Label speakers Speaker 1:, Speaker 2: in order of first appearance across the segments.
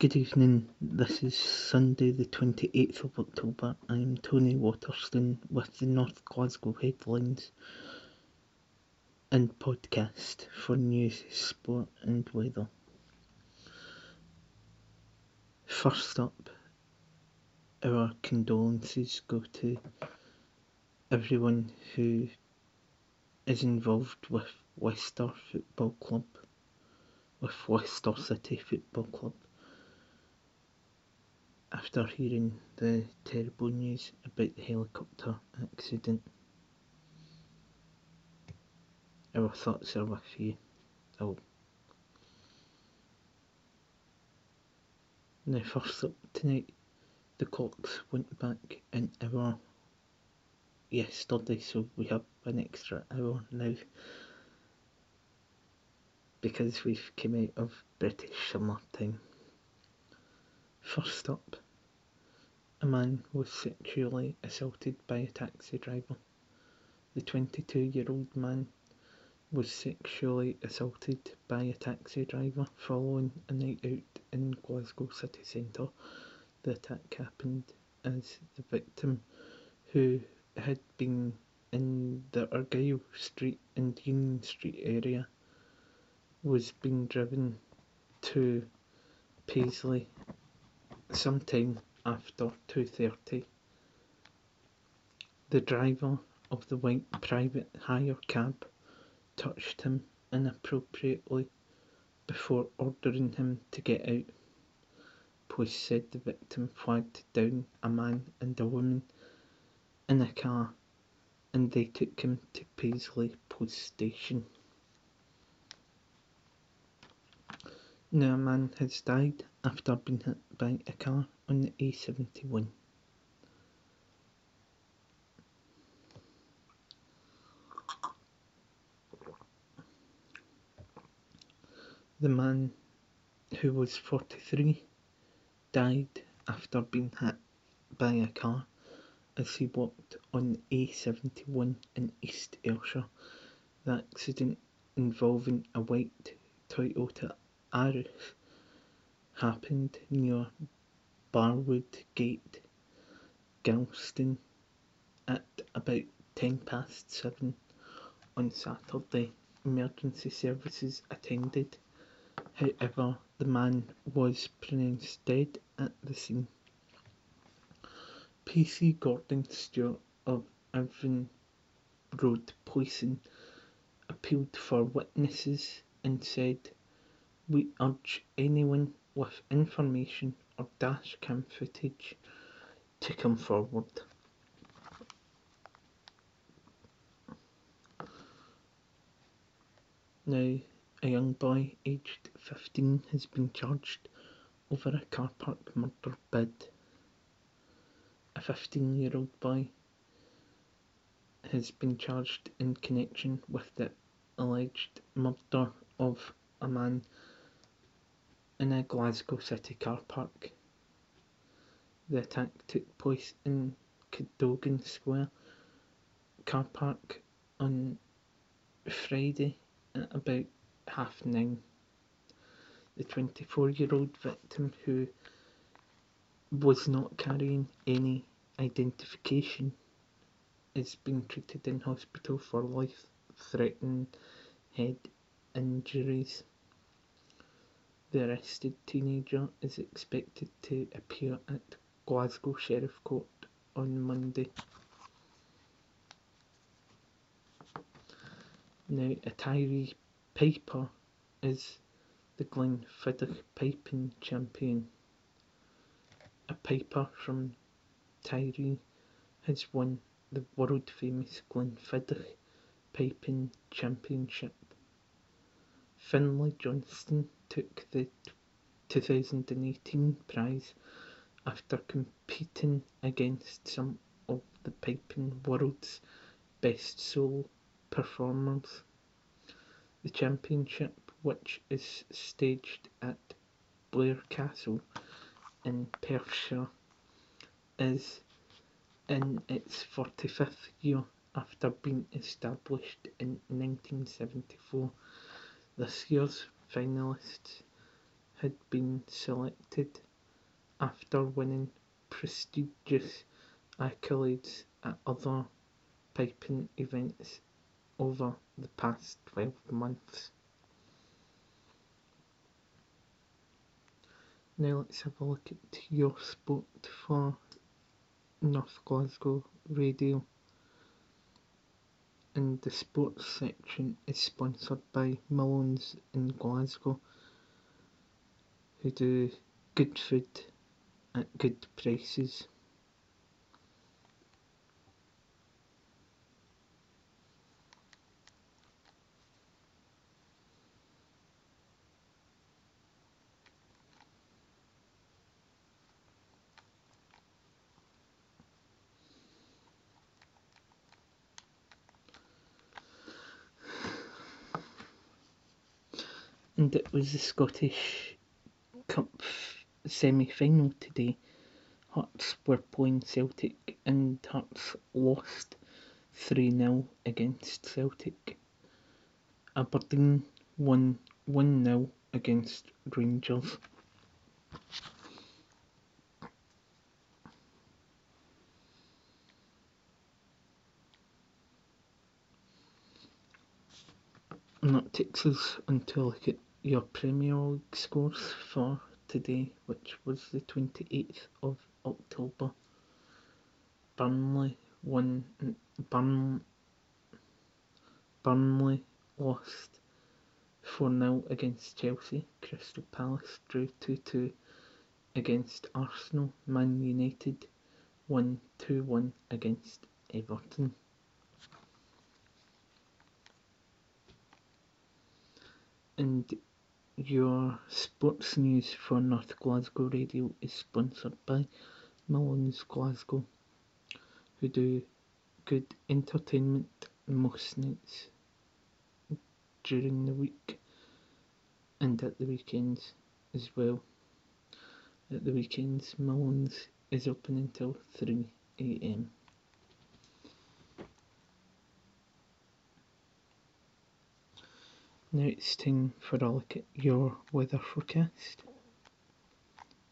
Speaker 1: Good evening, this is Sunday the 28th of October. I'm Tony Waterston with the North Glasgow headlines and podcast for news, sport and weather. First up, our condolences go to everyone who is involved with Leicester Football Club, with Leicester City Football Club after hearing the terrible news about the helicopter accident. Our thoughts are with you all. Now, first up tonight, the clocks went back an hour yesterday, so we have an extra hour now because we've come out of British summer time. First up, a man was sexually assaulted by a taxi driver. The 22 year old man was sexually assaulted by a taxi driver following a night out in Glasgow city centre. The attack happened as the victim, who had been in the Argyle Street and Union Street area, was being driven to Paisley sometime after 2.30. The driver of the white private hire cab touched him inappropriately before ordering him to get out. Police said the victim flagged down a man and a woman in a car and they took him to Paisley Police Station. Now a man has died after being hit by a car on the A71. The man, who was 43, died after being hit by a car as he walked on the A71 in East Ayrshire. The accident involving a white Toyota Yaris happened near Barwood Gate, Galston at about ten past seven on Saturday. Emergency services attended. However, the man was pronounced dead at the scene. PC Gordon Stewart of Irvine Road Policing appealed for witnesses and said, We urge anyone with information or dashcam footage to come forward. Now, a young boy aged 15 has been charged over a car park murder bid. A 15 year old boy has been charged in connection with the alleged murder of a man in a Glasgow city car park. The attack took place in Cadogan Square car park on Friday at about half nine. The 24 year old victim, who was not carrying any identification, is being treated in hospital for life threatening head injuries. The arrested teenager is expected to appear at Glasgow Sheriff Court on Monday. Now, a Tiree Piper is the Glenfiddich piping champion. A piper from Tiree has won the world famous Glenfiddich piping championship. Finlay Johnston took the 2018 prize after competing against some of the piping world's best solo performers. The championship, which is staged at Blair Castle in Perthshire, is in its 45th year after being established in 1974. This year's finalists had been selected after winning prestigious accolades at other piping events over the past 12 months. Now let's have a look at your spot for North Glasgow Radio. And the sports section is sponsored by Malone's in Glasgow, who do good food at good prices. And it was the Scottish Cup semi final today. Hearts were playing Celtic and Hearts lost 3 0 against Celtic. Aberdeen won 1 0 against Rangers. And that takes us to look at your Premier League scores for today, which was the 28th of October. Burnley won. Burn, Burnley lost 4 0 against Chelsea. Crystal Palace drew 2 2 against Arsenal. Man United won 2 1 against Everton. And your sports news for North Glasgow Radio is sponsored by Malone's Glasgow, who do good entertainment most nights during the week and at the weekends as well. At the weekends, Malone's is open until 3 am. Now it's time for a look at your weather forecast.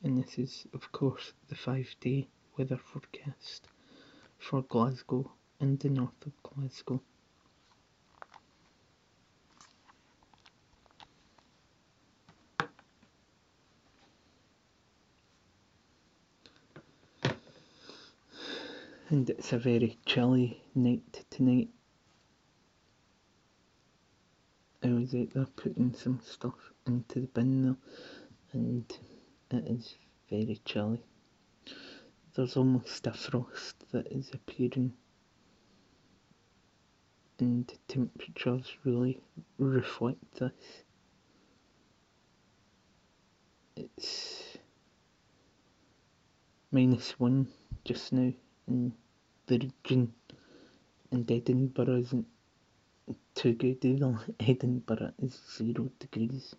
Speaker 1: And this is, of course, the five day weather forecast for Glasgow and the north of Glasgow. And it's a very chilly night tonight I was out there putting some stuff into the bin now and it is very chilly. There's almost a frost that is appearing and temperatures really reflect this. It's minus one just now in the region and Edinburgh isn't good either. Edinburgh is zero degrees.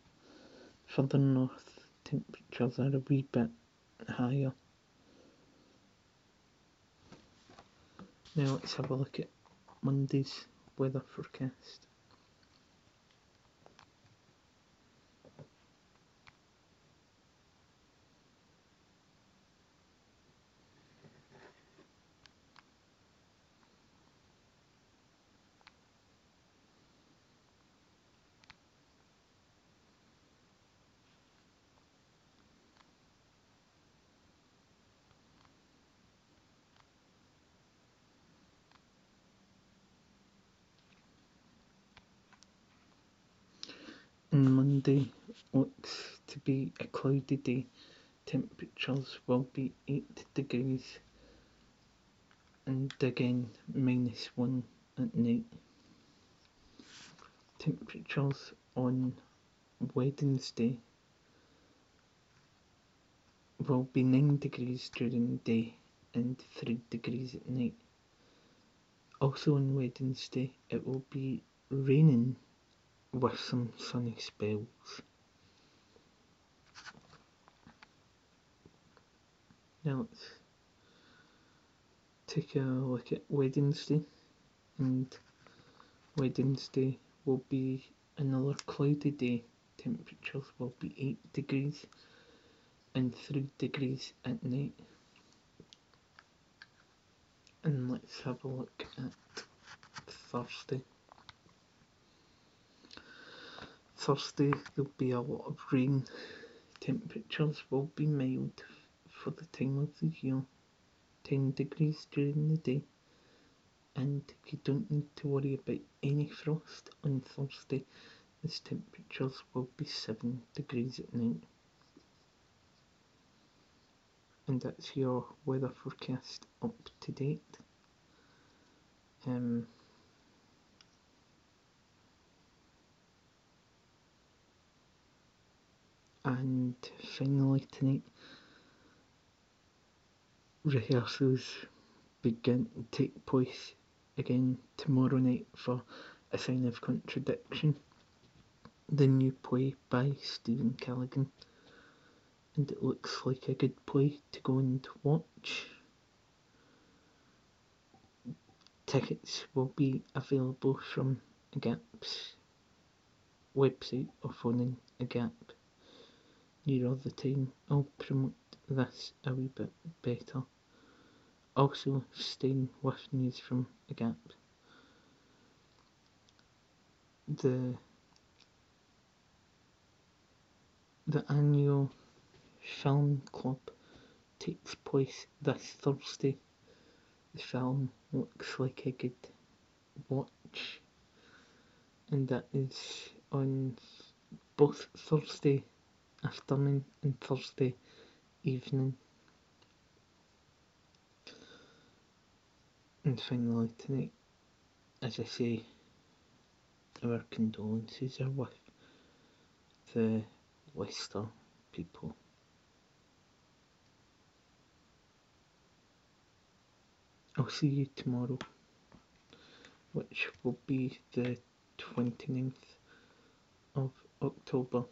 Speaker 1: Further north, temperatures are a wee bit higher. Now let's have a look at Monday's weather forecast. And Monday looks to be a cloudy day. Temperatures will be 8 degrees and again minus 1 at night. Temperatures on Wednesday will be 9 degrees during the day and 3 degrees at night. Also on Wednesday it will be raining with some sunny spells. Now let's take a look at Wednesday, and Wednesday will be another cloudy day temperatures will be 8 degrees and 3 degrees at night. And let's have a look at Thursday. Thursday there'll be a lot of rain. Temperatures will be mild for the time of the year. 10 degrees during the day. And you don't need to worry about any frost on Thursday as temperatures will be 7 degrees at night. And that's your weather forecast up to date. Um, and finally tonight rehearsals begin take place again tomorrow night for A Sign of Contradiction, the new play by Stephen Callaghan. And it looks like a good play to go and watch. Tickets will be available from Agap's website or phoning Agap near the time. I'll promote this a wee bit better. Also, staying with news from Agap. The the annual film club takes place this Thursday. The film looks like a good watch, and that is on both Thursday afternoon and Thursday evening. And finally tonight, as I say, our condolences are with the Leicester people. I'll see you tomorrow, which will be the 29th of October